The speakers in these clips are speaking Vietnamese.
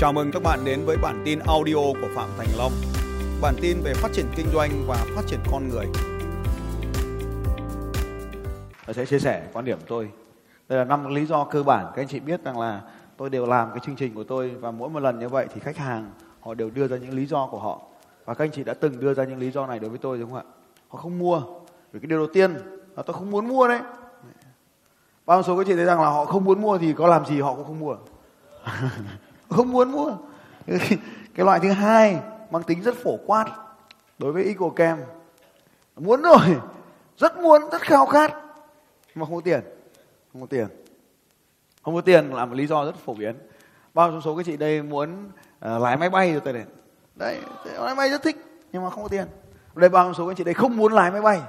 Chào mừng các bạn đến với bản tin audio của Phạm Thành Long. Bản tin về phát triển kinh doanh và phát triển con người. Tôi sẽ chia sẻ quan điểm của tôi. Đây là năm lý do cơ bản các anh chị biết rằng là tôi đều làm cái chương trình của tôi và mỗi một lần như vậy thì khách hàng họ đều đưa ra những lý do của họ và các anh chị đã từng đưa ra những lý do này đối với tôi đúng không ạ? Họ không mua vì cái điều đầu tiên là tôi không muốn mua đấy. Bao số các chị thấy rằng là họ không muốn mua thì có làm gì họ cũng không mua. không muốn mua. cái loại thứ hai mang tính rất phổ quát đối với Eco Cam. Muốn rồi, rất muốn, rất khao khát mà không có tiền. Không có tiền. Không có tiền là một lý do rất phổ biến. Bao trong số các chị đây muốn uh, lái máy bay rồi tôi này. Đấy, lái máy bay rất thích nhưng mà không có tiền. Đây bao trong số các chị đây không muốn lái máy bay.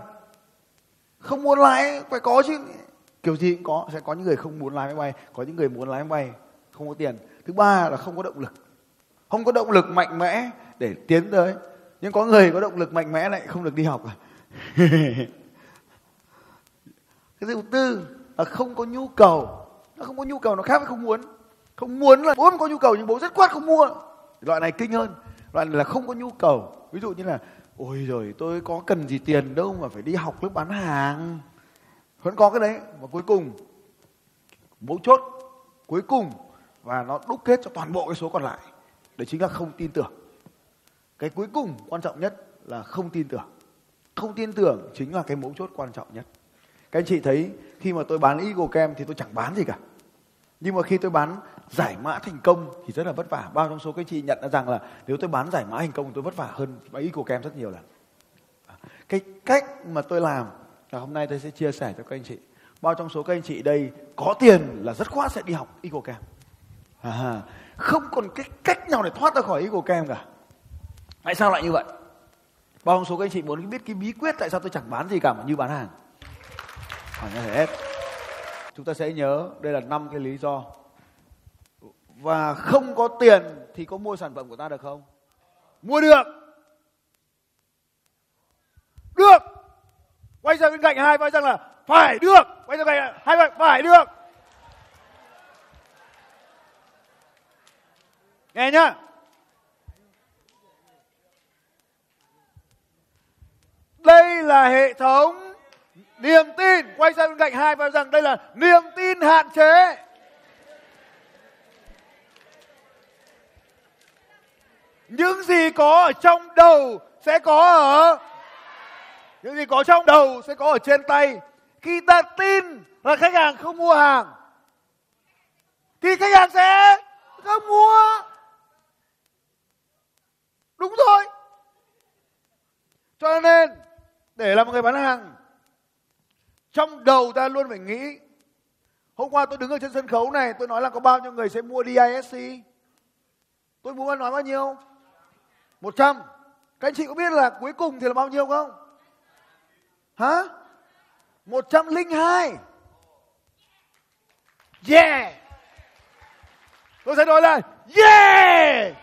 Không muốn lái phải có chứ. Kiểu gì cũng có, sẽ có những người không muốn lái máy bay, có những người muốn lái máy bay không có tiền. Thứ ba là không có động lực. Không có động lực mạnh mẽ để tiến tới. Nhưng có người có động lực mạnh mẽ lại không được đi học à. cái thứ tư là không có nhu cầu. Nó không có nhu cầu, nó khác với không muốn. Không muốn là bố có nhu cầu nhưng bố rất quát không mua. Loại này kinh hơn. Loại này là không có nhu cầu. Ví dụ như là, ôi rồi tôi có cần gì tiền đâu mà phải đi học lớp bán hàng. Vẫn có cái đấy. Và cuối cùng, mấu chốt, cuối cùng và nó đúc kết cho toàn bộ cái số còn lại. Đấy chính là không tin tưởng. Cái cuối cùng quan trọng nhất là không tin tưởng. Không tin tưởng chính là cái mấu chốt quan trọng nhất. Các anh chị thấy, khi mà tôi bán Eagle Cam thì tôi chẳng bán gì cả. Nhưng mà khi tôi bán giải mã thành công thì rất là vất vả. Bao trong số các anh chị nhận ra rằng là nếu tôi bán giải mã thành công, tôi vất vả hơn Eagle Cam rất nhiều lần. Cái cách mà tôi làm là hôm nay tôi sẽ chia sẻ cho các anh chị. Bao trong số các anh chị đây có tiền là rất khoát sẽ đi học Eagle Cam à, không còn cái cách nào để thoát ra khỏi ý của các em cả. Tại sao lại như vậy? Bao nhiêu số các anh chị muốn biết cái bí quyết tại sao tôi chẳng bán gì cả mà như bán hàng? Hỏi như thế hết. Chúng ta sẽ nhớ đây là năm cái lý do. Và không có tiền thì có mua sản phẩm của ta được không? Mua được. Được. Quay sang bên cạnh hai vai rằng là phải được. Quay sang bên cạnh hai vai phải được. Nghe nhá. Đây là hệ thống niềm tin. Quay sang bên cạnh hai và rằng đây là niềm tin hạn chế. Những gì có ở trong đầu sẽ có ở những gì có trong đầu sẽ có ở trên tay. Khi ta tin là khách hàng không mua hàng, thì khách hàng sẽ không mua đúng thôi. Cho nên, để làm một người bán hàng, trong đầu ta luôn phải nghĩ, hôm qua tôi đứng ở trên sân khấu này, tôi nói là có bao nhiêu người sẽ mua DISC tôi muốn nói bao nhiêu? 100 các anh chị có biết là cuối cùng thì là bao nhiêu không? Hả? 102 yeah! Tôi sẽ nói là, yeah!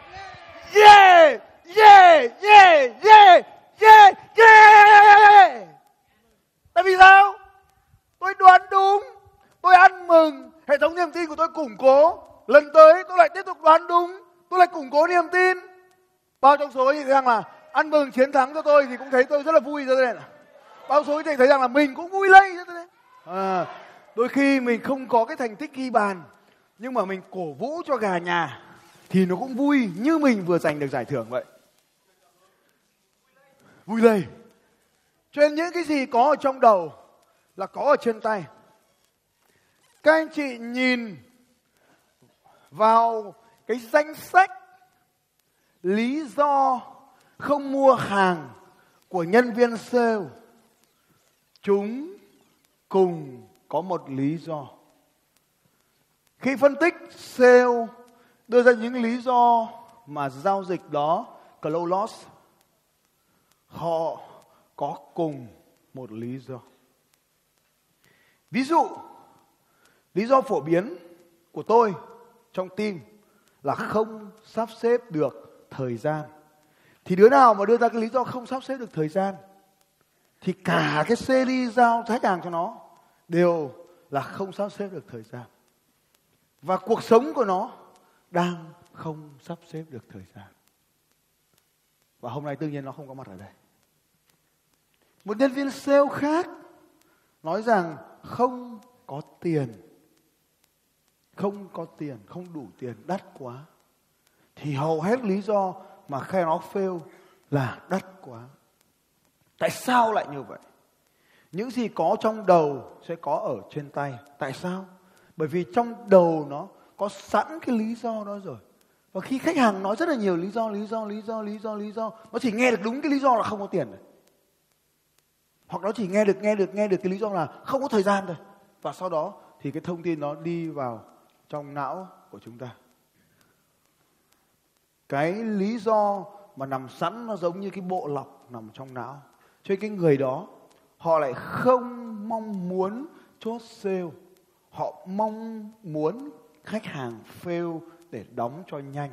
Yeah! Yeah yeah yeah yeah yeah. Tại vì sao? Tôi đoán đúng tôi ăn mừng. Hệ thống niềm tin của tôi củng cố. Lần tới tôi lại tiếp tục đoán đúng tôi lại củng cố niềm tin. Bao trong số thì rằng là ăn mừng chiến thắng cho tôi thì cũng thấy tôi rất là vui rồi này bao số thì thấy rằng là mình cũng vui lây à, đôi khi mình không có cái thành tích ghi bàn nhưng mà mình cổ vũ cho gà nhà thì nó cũng vui như mình vừa giành được giải thưởng vậy vui lây. Cho nên những cái gì có ở trong đầu là có ở trên tay. Các anh chị nhìn vào cái danh sách lý do không mua hàng của nhân viên sale. Chúng cùng có một lý do. Khi phân tích sale, đưa ra những lý do mà giao dịch đó close loss họ có cùng một lý do. Ví dụ, lý do phổ biến của tôi trong team là không sắp xếp được thời gian. Thì đứa nào mà đưa ra cái lý do không sắp xếp được thời gian, thì cả cái series giao khách hàng cho nó đều là không sắp xếp được thời gian. Và cuộc sống của nó đang không sắp xếp được thời gian. Và hôm nay tự nhiên nó không có mặt ở đây. Một nhân viên sale khác nói rằng không có tiền. Không có tiền, không đủ tiền, đắt quá. Thì hầu hết lý do mà khai nó fail là đắt quá. Tại sao lại như vậy? Những gì có trong đầu sẽ có ở trên tay. Tại sao? Bởi vì trong đầu nó có sẵn cái lý do đó rồi. Và khi khách hàng nói rất là nhiều lý do, lý do, lý do, lý do, lý do, nó chỉ nghe được đúng cái lý do là không có tiền. Hoặc nó chỉ nghe được, nghe được, nghe được cái lý do là không có thời gian thôi. Và sau đó thì cái thông tin nó đi vào trong não của chúng ta. Cái lý do mà nằm sẵn nó giống như cái bộ lọc nằm trong não. Cho nên cái người đó họ lại không mong muốn chốt sale. Họ mong muốn khách hàng fail để đóng cho nhanh.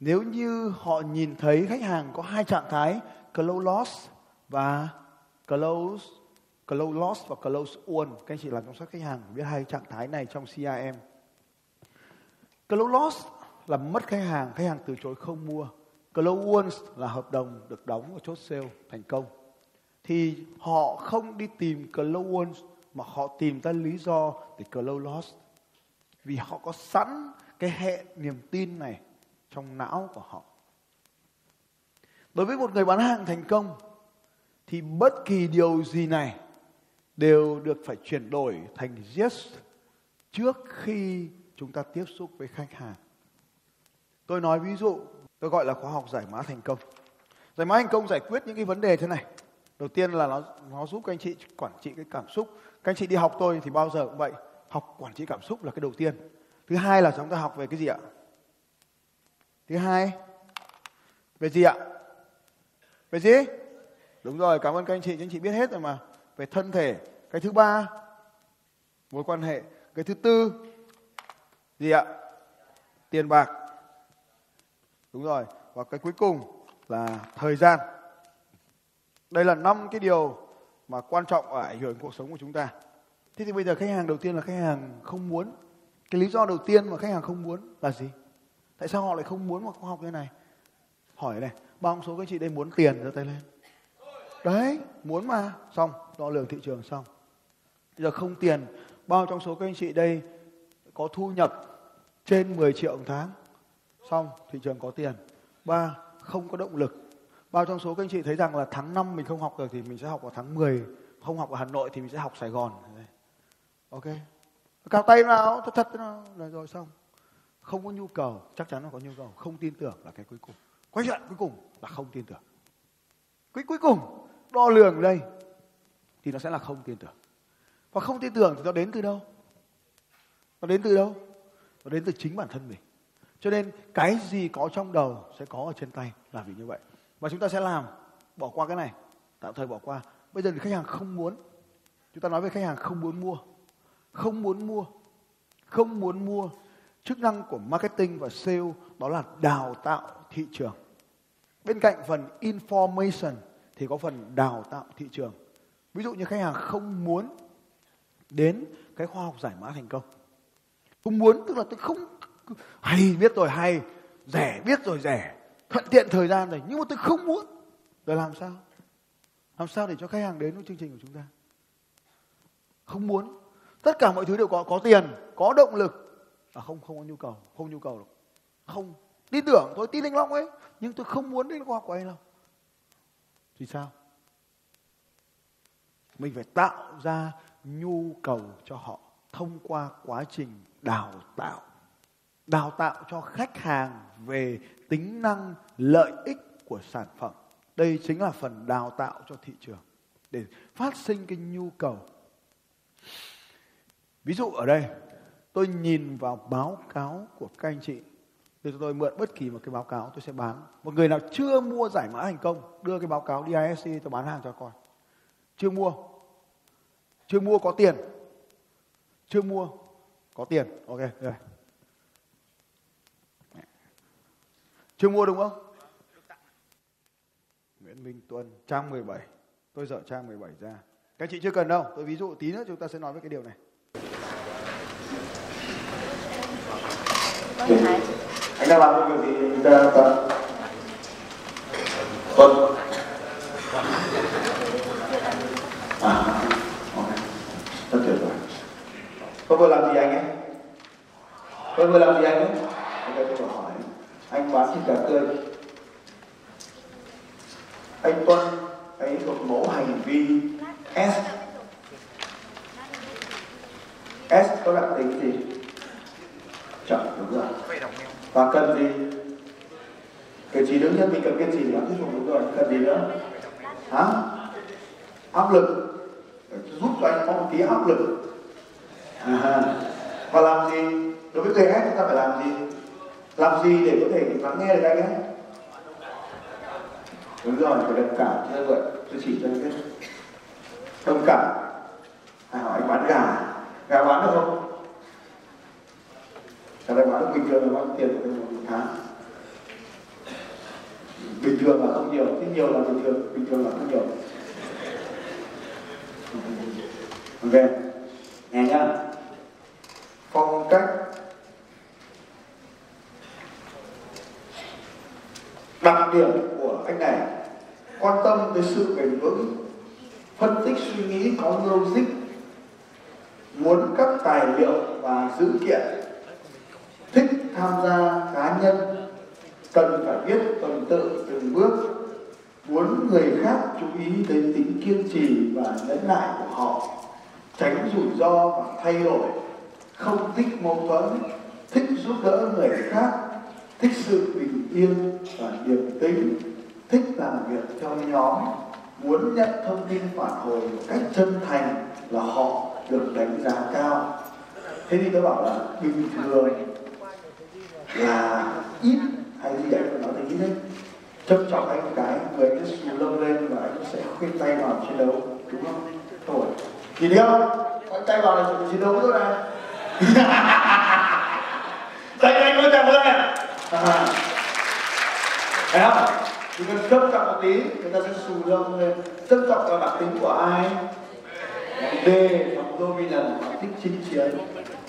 Nếu như họ nhìn thấy khách hàng có hai trạng thái close loss và close close loss và close won. Các anh chị làm trong sách khách hàng biết hai trạng thái này trong CRM. Close loss là mất khách hàng, khách hàng từ chối không mua. Close won là hợp đồng được đóng và chốt sale thành công. Thì họ không đi tìm close won mà họ tìm ra lý do để close loss vì họ có sẵn cái hệ niềm tin này trong não của họ. Đối với một người bán hàng thành công, thì bất kỳ điều gì này đều được phải chuyển đổi thành yes trước khi chúng ta tiếp xúc với khách hàng. Tôi nói ví dụ, tôi gọi là khóa học giải mã thành công. Giải mã thành công giải quyết những cái vấn đề thế này. Đầu tiên là nó nó giúp các anh chị quản trị cái cảm xúc. Các anh chị đi học tôi thì bao giờ cũng vậy học quản trị cảm xúc là cái đầu tiên. Thứ hai là chúng ta học về cái gì ạ? Thứ hai, về gì ạ? Về gì? Đúng rồi, cảm ơn các anh chị các anh chị biết hết rồi mà. Về thân thể. Cái thứ ba, mối quan hệ. Cái thứ tư, gì ạ? Tiền bạc. Đúng rồi. Và cái cuối cùng là thời gian. Đây là năm cái điều mà quan trọng ở ảnh hưởng cuộc sống của chúng ta thế thì bây giờ khách hàng đầu tiên là khách hàng không muốn. Cái lý do đầu tiên mà khách hàng không muốn là gì? Tại sao họ lại không muốn một khóa học như này? Hỏi này, bao số các chị đây muốn tiền giơ tay lên? Đấy, muốn mà. Xong, đo lường thị trường, xong. Bây giờ không tiền, bao trong số các anh chị đây có thu nhập trên 10 triệu một tháng. Xong, thị trường có tiền. Ba, không có động lực. Bao trong số các anh chị thấy rằng là tháng 5 mình không học được thì mình sẽ học vào tháng 10 không học ở Hà Nội thì mình sẽ học Sài Gòn ok. Cao tay nào thật thật nào rồi rồi xong. Không có nhu cầu, chắc chắn là có nhu cầu. Không tin tưởng là cái cuối cùng. Quay lại cuối cùng là không tin tưởng. Cái cuối cùng, đo lường đây thì nó sẽ là không tin tưởng. Và không tin tưởng thì nó đến từ đâu? Nó đến từ đâu? Nó đến từ chính bản thân mình. Cho nên cái gì có trong đầu sẽ có ở trên tay là vì như vậy. Và chúng ta sẽ làm, bỏ qua cái này, tạm thời bỏ qua. Bây giờ thì khách hàng không muốn. Chúng ta nói với khách hàng không muốn mua không muốn mua, không muốn mua. Chức năng của marketing và sale đó là đào tạo thị trường. Bên cạnh phần information thì có phần đào tạo thị trường. Ví dụ như khách hàng không muốn đến cái khoa học giải mã thành công. Không muốn, tức là tôi không hay biết rồi, hay rẻ biết rồi, rẻ. Thuận tiện thời gian rồi, nhưng mà tôi không muốn. Rồi làm sao? Làm sao để cho khách hàng đến với chương trình của chúng ta? Không muốn tất cả mọi thứ đều có có tiền, có động lực. À không không có nhu cầu, không nhu cầu được không. Tin tưởng tôi tin anh long ấy. Nhưng tôi không muốn đến khoa của anh đâu. Thì sao? Mình phải tạo ra nhu cầu cho họ thông qua quá trình đào tạo. Đào tạo cho khách hàng về tính năng, lợi ích của sản phẩm. Đây chính là phần đào tạo cho thị trường. Để phát sinh cái nhu cầu ví dụ ở đây, tôi nhìn vào báo cáo của các anh chị thì tôi mượn bất kỳ một cái báo cáo tôi sẽ bán. Một người nào chưa mua giải mã thành công, đưa cái báo cáo DISC tôi bán hàng cho coi. Chưa mua. Chưa mua có tiền. Chưa mua có tiền. Ok rồi chưa mua đúng không? Nguyễn Minh Tuân, trang 17 tôi dở trang 17 ra. Các chị chưa cần đâu. Tôi ví dụ tí nữa chúng ta sẽ nói với cái điều này. Dạ. Dạ. Anh đang làm cái việc gì chúng ta ta Tuần vâng. À, ok. Rất tuyệt vời. Có vừa làm gì anh ấy? Có vừa làm gì anh ấy? Anh ta tôi hỏi. Anh bán thịt gà tươi. Anh tuân ấy thuộc mẫu hành vi S. S có đặc tính gì? Chậm đúng rồi. Và cần gì? Cái gì đứng nhất mình cần cái gì để thuyết phục đúng rồi. Cần gì nữa? Hả? Áp lực. Giúp cho anh có một tí áp lực. À, và làm gì? Đối với người khác chúng ta phải làm gì? Làm gì để có thể lắng nghe được anh ấy? Đúng rồi phải đồng cảm. Như vậy tôi chỉ cho anh biết. Đồng cảm. Hỏi anh bán gà? Gà bán được không? Cái này bán bình thường là bao nhiêu tiền một tháng. Bình thường là không nhiều, thế nhiều là bình thường bình thường là không nhiều. Ok nghe nhá. Phong cách. Đặc điểm của anh này, quan tâm tới sự bền vững, phân tích suy nghĩ có logic, muốn các tài liệu và dữ kiện tham gia cá nhân, cần phải biết tuần tự từng bước. Muốn người khác chú ý đến tính kiên trì và nhẫn nại của họ, tránh rủi ro và thay đổi, không thích mâu thuẫn, thích giúp đỡ người khác, thích sự bình yên và điềm tĩnh thích làm việc theo nhóm. Muốn nhận thông tin phản hồi một cách chân thành là họ được đánh giá cao. Thế thì tôi bảo là bình thường là ít hay gì đấy, nó thì ít đấy chấp trọng anh một cái người anh xù lông lên và anh sẽ khuyên tay vào chiến đấu, đúng không? Thôi nhìn thấy không? Anh tay vào là chiến đấu rồi này. Tay anh mới chạm lên. À. Thấy không? Chỉ cần chấp trọng một tí, người ta sẽ xù lông lên. Chấp trọng là bản tính của ai? D hoặc dominant hoặc thích chinh chiến.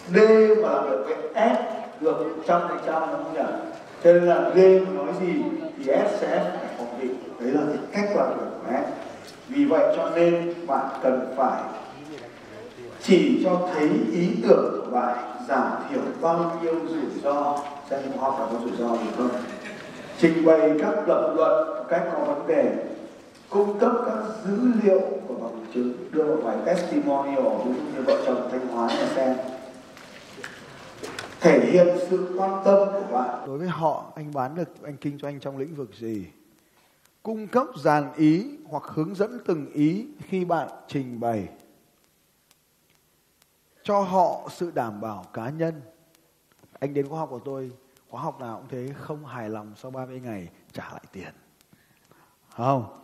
D mà làm được với S được trăm phần trăm nó không nhận cho nên là D mà nói gì thì S sẽ phải phòng bị. Đấy là cái cách làm việc của S vì vậy cho nên bạn cần phải chỉ cho thấy ý tưởng của bạn, giảm thiểu bao nhiêu rủi ro. Xem khoa học là có rủi ro gì không? Trình bày các lập luận một cách có vấn đề. Cung cấp các dữ liệu của bằng chứng, đưa vào bài testimonial, ví dụ như vợ chồng thanh hóa nhà xem thể hiện sự quan tâm của bạn. Đối với họ, anh bán được, anh kinh doanh trong lĩnh vực gì? Cung cấp dàn ý hoặc hướng dẫn từng ý khi bạn trình bày. Cho họ sự đảm bảo cá nhân. Anh đến khóa học của tôi, khóa học nào cũng thế, không hài lòng sau 30 ngày trả lại tiền. Không?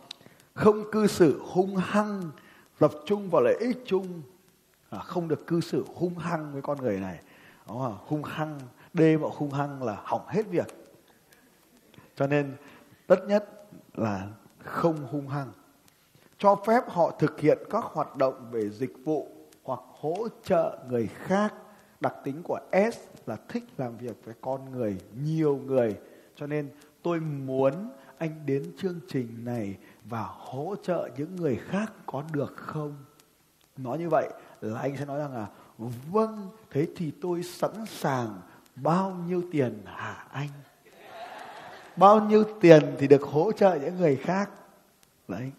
Không cư xử hung hăng, tập trung vào lợi ích chung. À, không được cư xử hung hăng với con người này đúng không? hung hăng, đê mà hung hăng là hỏng hết việc. Cho nên, tất nhất là không hung hăng. Cho phép họ thực hiện các hoạt động về dịch vụ hoặc hỗ trợ người khác. Đặc tính của S là thích làm việc với con người, nhiều người. Cho nên, tôi muốn anh đến chương trình này và hỗ trợ những người khác có được không? Nói như vậy là anh sẽ nói rằng là vâng thế thì tôi sẵn sàng bao nhiêu tiền hả anh? Bao nhiêu tiền thì được hỗ trợ những người khác? Đấy.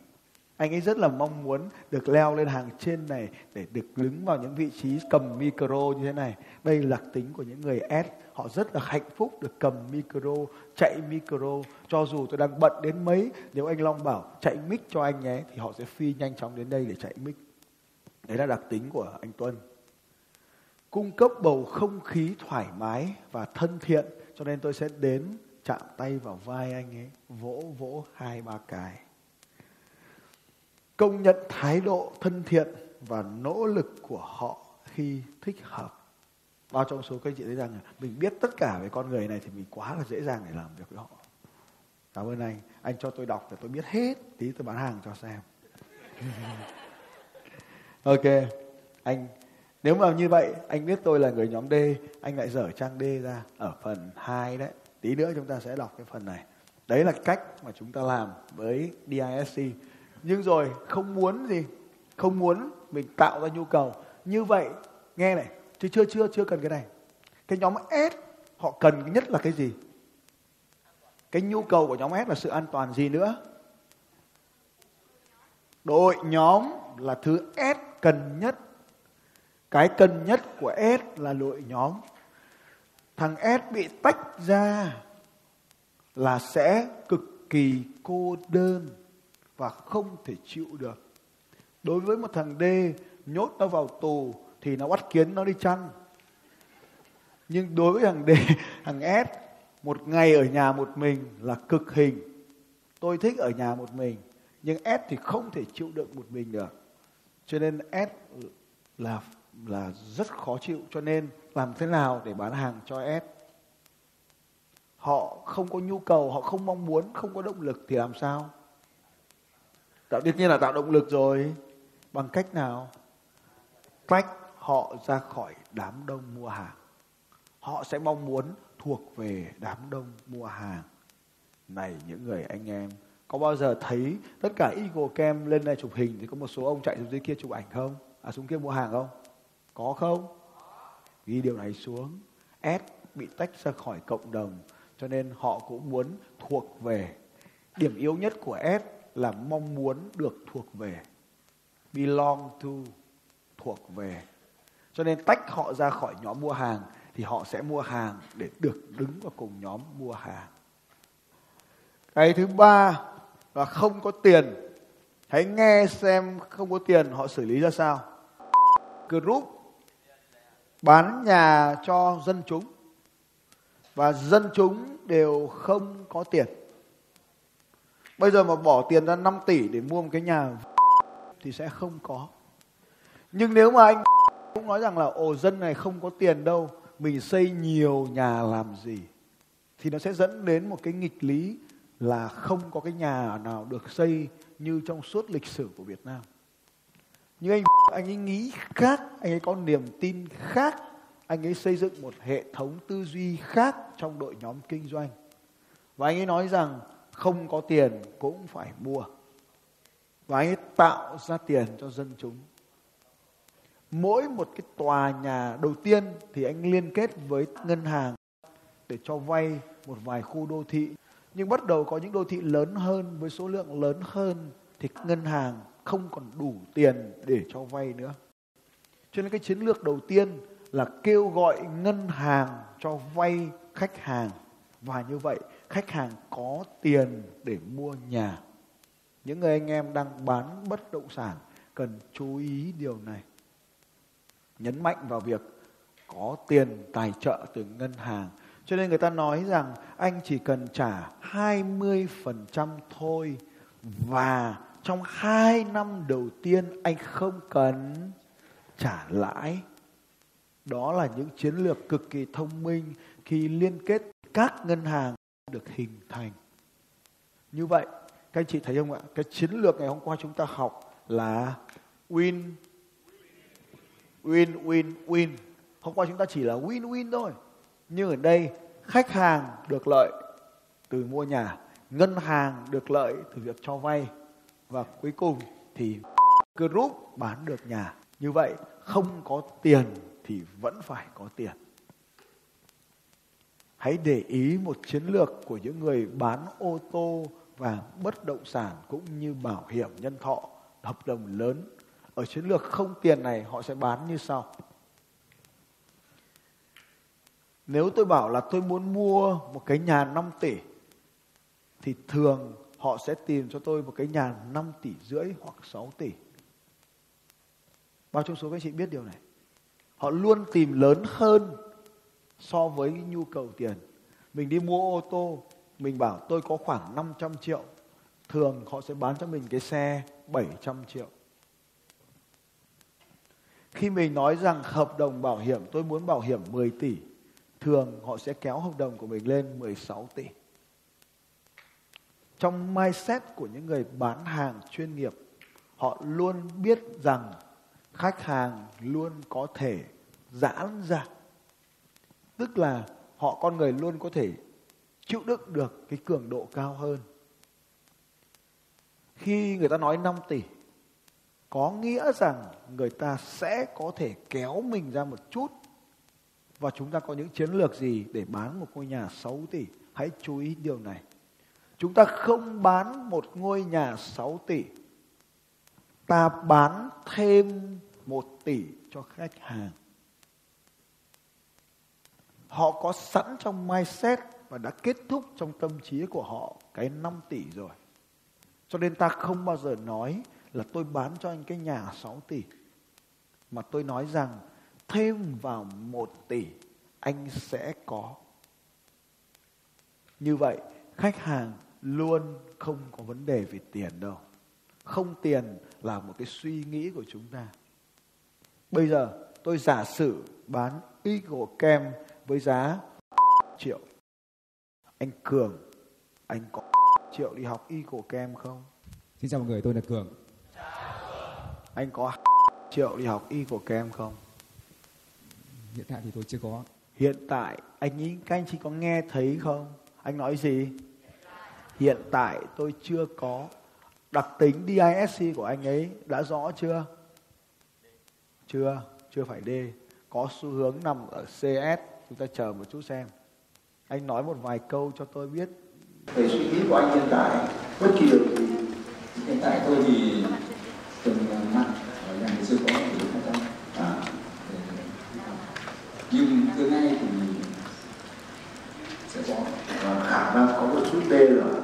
Anh ấy rất là mong muốn được leo lên hàng trên này để được đứng vào những vị trí cầm micro như thế này. Đây là đặc tính của những người S. Họ rất là hạnh phúc được cầm micro, chạy micro. Cho dù tôi đang bận đến mấy, nếu anh Long bảo chạy mic cho anh nhé, thì họ sẽ phi nhanh chóng đến đây để chạy mic. Đấy là đặc tính của anh Tuân cung cấp bầu không khí thoải mái và thân thiện, cho nên tôi sẽ đến chạm tay vào vai anh ấy, vỗ vỗ hai ba cái. Công nhận thái độ thân thiện và nỗ lực của họ khi thích hợp. Bao trong số các anh chị thấy rằng mình biết tất cả về con người này thì mình quá là dễ dàng để làm việc với họ. Cảm ơn anh. Anh cho tôi đọc để tôi biết hết tí tôi bán hàng cho xem. Ok, anh nếu mà như vậy, anh biết tôi là người nhóm D, anh lại dở trang D ra. Ở phần 2 đấy, tí nữa chúng ta sẽ đọc cái phần này. Đấy là cách mà chúng ta làm với DISC nhưng rồi, không muốn gì, không muốn mình tạo ra nhu cầu. Như vậy, nghe này, chứ chưa chưa chưa cần cái này. Cái nhóm S, họ cần nhất là cái gì? Cái nhu cầu của nhóm S là sự an toàn gì nữa? Đội nhóm là thứ S cần nhất cái cần nhất của S là đội nhóm. Thằng S bị tách ra là sẽ cực kỳ cô đơn và không thể chịu được. Đối với một thằng D nhốt nó vào tù thì nó bắt kiến nó đi chăn. Nhưng đối với thằng D, thằng S, một ngày ở nhà một mình là cực hình. Tôi thích ở nhà một mình, nhưng S thì không thể chịu đựng một mình được. Cho nên S là là rất khó chịu, cho nên làm thế nào để bán hàng cho S? Họ không có nhu cầu, họ không mong muốn, không có động lực thì làm sao? Tạo đương nhiên là tạo động lực rồi. Bằng cách nào? Cách họ ra khỏi đám đông mua hàng. Họ sẽ mong muốn thuộc về đám đông mua hàng. Này, những người anh em, có bao giờ thấy tất cả Eagle Cam lên đây chụp hình thì có một số ông chạy xuống dưới kia chụp ảnh không? À xuống kia mua hàng không? Có không? Ghi điều này xuống. S bị tách ra khỏi cộng đồng, cho nên họ cũng muốn thuộc về. Điểm yếu nhất của S là mong muốn được thuộc về. Belong to, thuộc về. Cho nên tách họ ra khỏi nhóm mua hàng, thì họ sẽ mua hàng để được đứng vào cùng nhóm mua hàng. Cái thứ ba là không có tiền. Hãy nghe xem không có tiền, họ xử lý ra sao. Group bán nhà cho dân chúng. Và dân chúng đều không có tiền. Bây giờ mà bỏ tiền ra 5 tỷ để mua một cái nhà thì sẽ không có. Nhưng nếu mà anh cũng nói rằng là, ồ, dân này không có tiền đâu, mình xây nhiều nhà làm gì? Thì nó sẽ dẫn đến một cái nghịch lý là không có cái nhà nào được xây như trong suốt lịch sử của Việt Nam. Nhưng anh anh ấy nghĩ khác, anh ấy có niềm tin khác, anh ấy xây dựng một hệ thống tư duy khác trong đội nhóm kinh doanh. Và anh ấy nói rằng không có tiền cũng phải mua. Và anh ấy tạo ra tiền cho dân chúng. Mỗi một cái tòa nhà đầu tiên thì anh liên kết với ngân hàng để cho vay một vài khu đô thị nhưng bắt đầu có những đô thị lớn hơn với số lượng lớn hơn thì ngân hàng không còn đủ tiền để cho vay nữa. Cho nên cái chiến lược đầu tiên là kêu gọi ngân hàng cho vay khách hàng và như vậy, khách hàng có tiền để mua nhà. Những người anh em đang bán bất động sản cần chú ý điều này. Nhấn mạnh vào việc có tiền tài trợ từ ngân hàng cho nên người ta nói rằng anh chỉ cần trả 20% thôi và trong hai năm đầu tiên anh không cần trả lãi. Đó là những chiến lược cực kỳ thông minh khi liên kết các ngân hàng được hình thành. Như vậy, các anh chị thấy không ạ? Cái chiến lược ngày hôm qua chúng ta học là win, win, win, win. Hôm qua chúng ta chỉ là win, win thôi. Nhưng ở đây khách hàng được lợi từ mua nhà, ngân hàng được lợi từ việc cho vay và cuối cùng thì group bán được nhà. Như vậy không có tiền thì vẫn phải có tiền. Hãy để ý một chiến lược của những người bán ô tô và bất động sản cũng như bảo hiểm nhân thọ, hợp đồng lớn. Ở chiến lược không tiền này họ sẽ bán như sau. Nếu tôi bảo là tôi muốn mua một cái nhà 5 tỷ thì thường họ sẽ tìm cho tôi một cái nhà 5 tỷ rưỡi hoặc 6 tỷ. Bao trong số các anh chị biết điều này? Họ luôn tìm lớn hơn so với nhu cầu tiền. Mình đi mua ô tô, mình bảo tôi có khoảng 500 triệu. Thường họ sẽ bán cho mình cái xe 700 triệu. Khi mình nói rằng hợp đồng bảo hiểm tôi muốn bảo hiểm 10 tỷ thường họ sẽ kéo hợp đồng của mình lên 16 tỷ. Trong mindset của những người bán hàng chuyên nghiệp, họ luôn biết rằng khách hàng luôn có thể giãn ra. Tức là họ con người luôn có thể chịu đựng được cái cường độ cao hơn. Khi người ta nói 5 tỷ có nghĩa rằng người ta sẽ có thể kéo mình ra một chút và chúng ta có những chiến lược gì để bán một ngôi nhà 6 tỷ. Hãy chú ý điều này. Chúng ta không bán một ngôi nhà 6 tỷ. Ta bán thêm 1 tỷ cho khách hàng. Họ có sẵn trong mindset và đã kết thúc trong tâm trí của họ cái 5 tỷ rồi. Cho nên ta không bao giờ nói là tôi bán cho anh cái nhà 6 tỷ. Mà tôi nói rằng thêm vào 1 tỷ anh sẽ có. Như vậy, khách hàng luôn không có vấn đề về tiền đâu. Không tiền là một cái suy nghĩ của chúng ta. Bây giờ tôi giả sử bán Eagle Kem với giá triệu. Anh Cường, anh có triệu đi học Eagle Kem không? Xin chào mọi người, tôi là Cường. Anh có triệu đi học Eagle Kem không? Hiện tại thì tôi chưa có. Hiện tại anh nghĩ các anh chị có nghe thấy không? Anh nói gì? Hiện tại tôi chưa có. Đặc tính DISC của anh ấy đã rõ chưa? Chưa, chưa phải D. Có xu hướng nằm ở CS. Chúng ta chờ một chút xem. Anh nói một vài câu cho tôi biết. Về suy nghĩ của anh hiện tại, bất kỳ điều gì. Hiện tại tôi thì từng nặng ở nhà chưa có thì. À, nhưng tương lai thì sẽ có Và khả năng có một chút D rồi.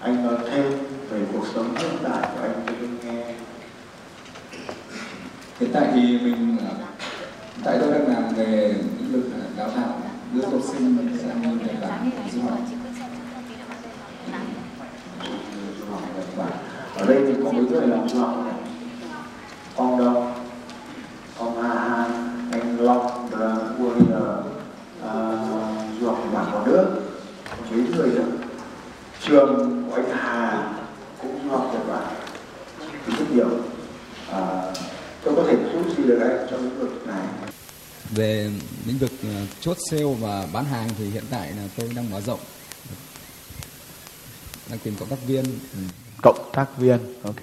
Anh nói thêm về cuộc sống hiện tại của anh cho tôi nghe. hiện tại thì mình hiện tại tôi đang làm về lĩnh vực à, đào tạo đưa học sinh sang Nhật Bản du học. Ở đây thì có mấy người làm du học này. ông đâu? ông Hà Hà, anh Long, là Warrior, uh, du học Nhật Bản có nước. Mấy người nữa. Trường của anh Hà cũng học Nhật Bản. Thì rất nhiều. À, tôi có thể giúp gì được anh trong lĩnh vực này? Về lĩnh vực ờ, chốt sale và bán hàng thì hiện tại là tôi đang mở rộng. Đang tìm cộng tác viên. Ừ. Cộng tác viên, ok.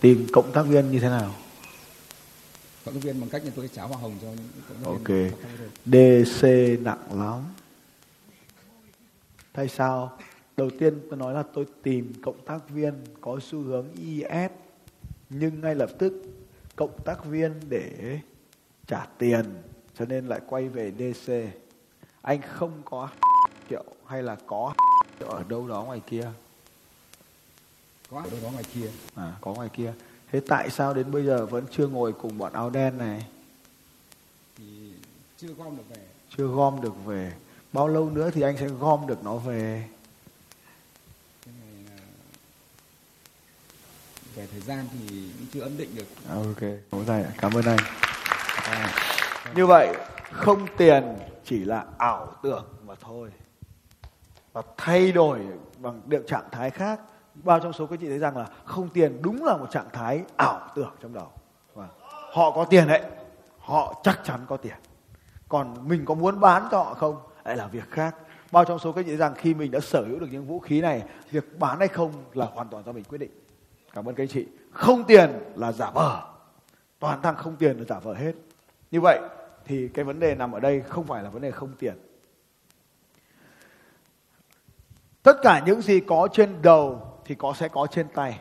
Tìm cộng tác viên như thế nào? Cộng tác viên bằng cách là tôi trả hoa hồng cho những cộng tác Ok. viên. DC nặng lắm. Tại sao? Đầu tiên tôi nói là tôi tìm cộng tác viên có xu hướng IS nhưng ngay lập tức cộng tác viên để trả tiền cho nên lại quay về DC. Anh không có triệu hay là có triệu ở đâu đó ngoài kia? Có ở đâu đó ngoài kia. À, có ngoài kia. Thế tại sao đến bây giờ vẫn chưa ngồi cùng bọn áo đen này? Thì chưa gom được về. Chưa gom được về. Bao lâu nữa thì anh sẽ gom được nó về? Cái này là về thời gian thì cũng chưa ấn định được. À, ok Ok, Mỗi thầy, cảm ơn anh. À, như vậy, không tiền chỉ là ảo tưởng mà thôi. Và thay đổi bằng điệu trạng thái khác. Bao trong số các chị thấy rằng là không tiền đúng là một trạng thái ảo tưởng trong đầu. Và họ có tiền đấy, họ chắc chắn có tiền. Còn mình có muốn bán cho họ không? Lại là việc khác. Bao trong số các chị thấy rằng khi mình đã sở hữu được những vũ khí này, việc bán hay không là hoàn toàn do mình quyết định. Cảm ơn các anh chị. Không tiền là giả vờ. Toàn thằng không tiền là giả vờ hết. Như vậy thì cái vấn đề nằm ở đây không phải là vấn đề không tiền. Tất cả những gì có trên đầu thì có sẽ có trên tay.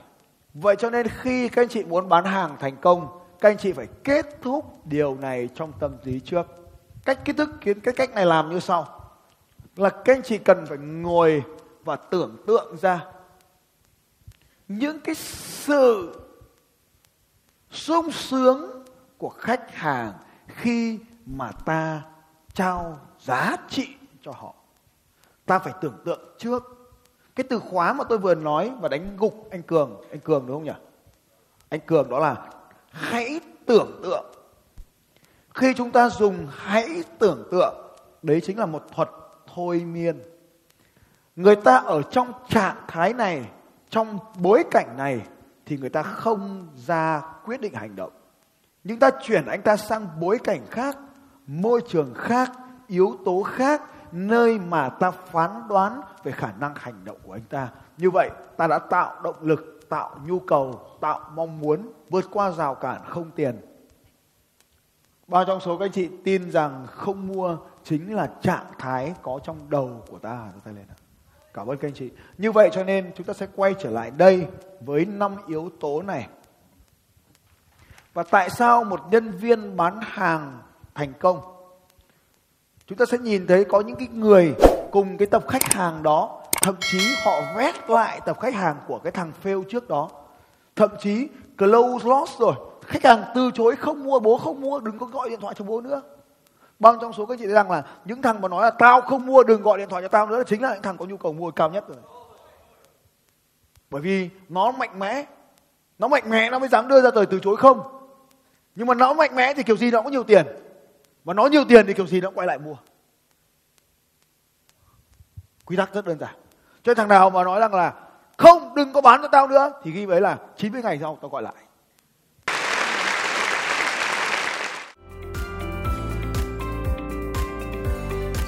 Vậy cho nên khi các anh chị muốn bán hàng thành công, các anh chị phải kết thúc điều này trong tâm trí trước. Cách kiến thức kiến cái cách này làm như sau. Là các anh chị cần phải ngồi và tưởng tượng ra những cái sự sung sướng của khách hàng khi mà ta trao giá trị cho họ. Ta phải tưởng tượng trước. Cái từ khóa mà tôi vừa nói và đánh gục anh Cường, anh Cường đúng không nhỉ? Anh Cường đó là hãy tưởng tượng. Khi chúng ta dùng hãy tưởng tượng, đấy chính là một thuật thôi miên. Người ta ở trong trạng thái này, trong bối cảnh này thì người ta không ra quyết định hành động. Nhưng ta chuyển anh ta sang bối cảnh khác, môi trường khác, yếu tố khác nơi mà ta phán đoán về khả năng hành động của anh ta. Như vậy ta đã tạo động lực, tạo nhu cầu, tạo mong muốn vượt qua rào cản không tiền. Bao trong số các anh chị tin rằng không mua chính là trạng thái có trong đầu của ta. Giơ tay lên nào. Cảm ơn các anh chị. Như vậy cho nên chúng ta sẽ quay trở lại đây với năm yếu tố này. Và tại sao một nhân viên bán hàng thành công? Chúng ta sẽ nhìn thấy có những cái người cùng cái tập khách hàng đó, thậm chí họ vét lại tập khách hàng của cái thằng fail trước đó. Thậm chí close loss rồi, khách hàng từ chối không mua, bố không mua, đừng có gọi điện thoại cho bố nữa. Bao trong số các chị thấy rằng là những thằng mà nói là tao không mua đừng gọi điện thoại cho tao nữa chính là những thằng có nhu cầu mua cao nhất rồi. Bởi vì nó mạnh mẽ, nó mạnh mẽ nó mới dám đưa ra lời từ chối không. Nhưng mà nó mạnh mẽ thì kiểu gì nó cũng có nhiều tiền. Và nó nhiều tiền thì kiểu gì nó cũng quay lại mua. Quy tắc rất đơn giản. Cho thằng nào mà nói rằng là không đừng có bán cho tao nữa thì ghi với là 90 ngày sau tao gọi lại.